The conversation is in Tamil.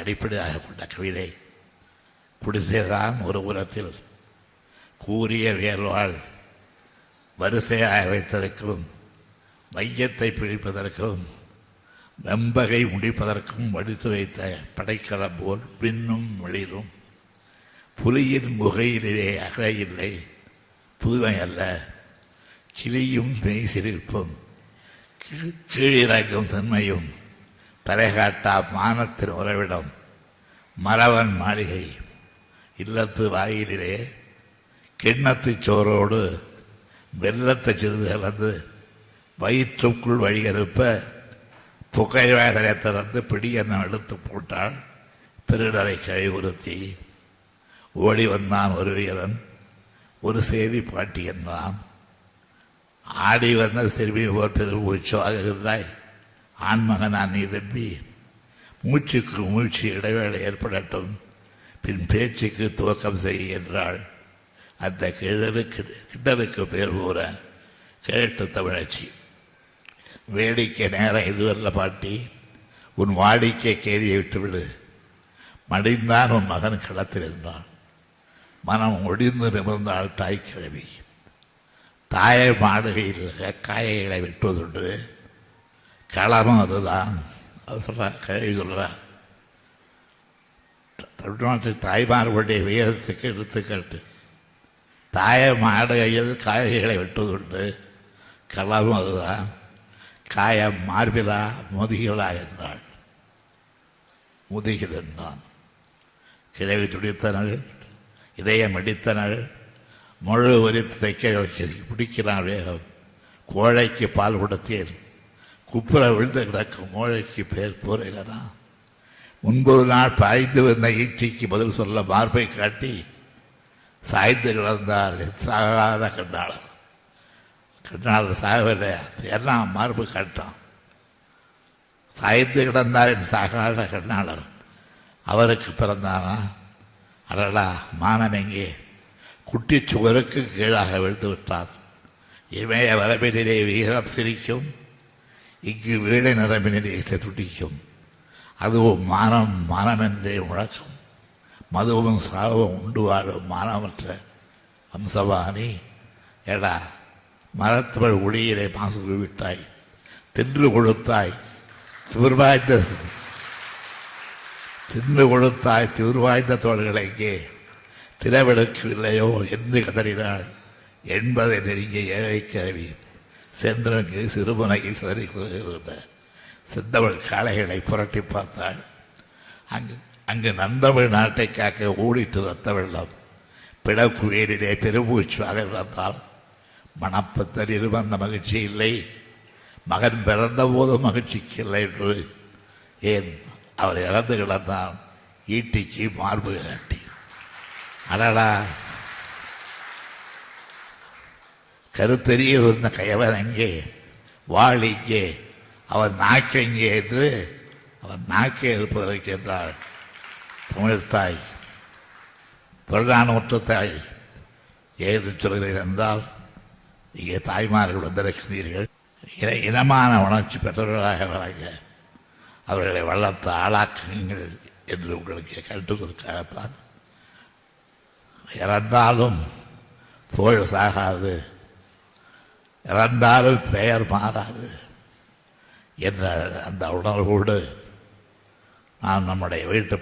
அடிப்படையாக கொண்ட கவிதை. குடிசைதான் ஒரு புறத்தில் கூறிய வேர்வாள் வரிசையாக வைத்திருக்கும் மையத்தை பிடிப்பதற்கும் வெம்பகை முடிப்பதற்கும் வடித்து வைத்த படைக்கலம் போல் பின்னும் வெளிரும் புலியின் முகையிலே இல்லை புதுமை அல்ல. கிளியும் மெய் சிரிப்பும் கீழிறங்கும் தன்மையும் தலைகாட்டா மானத்தின் உறவிடம் மறவன் மாளிகை இல்லத்து வாயிலே கிண்ணத்து சோறோடு வெள்ளத்தை சிறிது கலந்து வயிற்றுக்குள் வழியறுப்ப புகை வேதனை திறந்து பிடியென எடுத்து போட்டால் பெருடரை கழிவுறுத்தி. ஓடி வந்தான் ஒரு வீரன் ஒரு செய்தி பாட்டி என்றான். ஆடி வந்த சிறுமி போர் பெருமூச்சு ஆகுகிறாய் ஆண்மகனான் நீ தம்பி மூச்சுக்கு மூச்சு இடைவேளை ஏற்படட்டும். பின் பேச்சுக்கு துவக்கம் செய் என்றாள். அந்த கிழருக்கு கிட்டருக்கு பேர் கூற கேட்டு தமிழச்சி. வேடிக்கை நேரம் இதுவரில் பாட்டி உன் வாடிக்கை கேதியை விட்டுவிடு. மடிந்தான் உன் மகன் களத்தில் இருந்தான். மனம் ஒடிந்து நிமிர்ந்தாள் தாய் கிழவி. தாயை மாடுகையில் காயைகளை வெட்டுவதுண்டு. களமும் அதுதான். அது சொல்கிறா கழுவி சொல்கிறா தமிழ்நாட்டு தாய்மார்களுடைய வீரத்துக்கு எடுத்துக்காட்டு தாய மாடுகையில் காய்களை வெட்டுவதுண்டு. களமும் அதுதான். காயம் மார்பிலா முதுகிலா என்றாள். முதுகில் என்றான். கிழவி துடித்தனள் இதயம் அடித்தனள் முழு உரித்து தைக்க பிடிக்கிறான் வேகம். கோழைக்கு பால் கொடுத்தேன். குப்புற விழுந்து கிடக்கும். மூளைக்கு பேர் போறா முன்பொரு நாள் பாய்ந்து வந்த ஈட்டிக்கு பதில் சொல்ல மார்பை காட்டி சாய்ந்து கிடந்தார் சாகாத கண்ணாளர். கண்ணாளர் சாகவில்லை எல்லாம் மார்பு காட்டான்? சாய்ந்து கிடந்தார் என் சாகாத கண்ணாளர். அவருக்கு பிறந்தானா? அடடா மானம் எங்கே? குட்டி சுவருக்கு கீழாக விழுந்து விட்டார் இமய வரவிலே வீரம் சிரிக்கும். இங்கு வீடை நிரம்பினே துடிக்கும். அதுவும் மானம் மானம் என்றே முழக்கம். மதுவும் சாவும் உண்டு வாழும் மானமற்ற வம்சவாணி. எடா மரத்தமிழ் ஒளியிலே மாசு விட்டாய் தின்று கொடுத்தாய் திமிர்வாய்ந்த தின்று கொடுத்தாய் திமிர்வாய்ந்த தோள்களை எங்கே திறவெடுக்கவில்லையோ என்று கதறினாள். என்பதை நெருங்கிய ஏழை கருவி சென்றனுக்கு சிறுமுனையில் சிதறி கொள்கிறத செந்தமிழ் காளைகளை புரட்டி பார்த்தாள். அங்கு அங்கு நந்தமிழ் நாட்டை காக்க ஓடிட்டு ரத்த வெள்ளம். பிடக்குயிரிலே பெருமூச்சாக இருந்தால் மணப்பத்தரில் வந்த மகிழ்ச்சி இல்லை. மகன் பிறந்த போது மகிழ்ச்சிக்கு இல்லை என்று ஏன் அவர் இறந்து கிடந்தான். ஈட்டிக்கு மார்பு காட்டி. அடடா. கருத்தெரிய இருந்த கயவன் அங்கே வாழ் இங்கே அவர் நாக்கு என்று அவர் நாக்கே இருப்பதற்கு என்றால் தமிழ் தாய் புறநானூற்று தாய் ஏது சொல்கிறேன் என்றால் இங்கே தாய்மார்கள் வந்திருக்கிறீர்கள். இன இனமான உணர்ச்சி பெற்றவர்களாக வழங்க அவர்களை வளர்த்து ஆளாக்குங்கள் என்று உங்களுக்கு கற்றுக்கொடுக்காகத்தான் இறந்தாலும் புகழ் சாகாது. இறந்தாலும் பெயர் மாறாது என்ற அந்த உணர்வோடு நான் நம்முடைய வீட்டு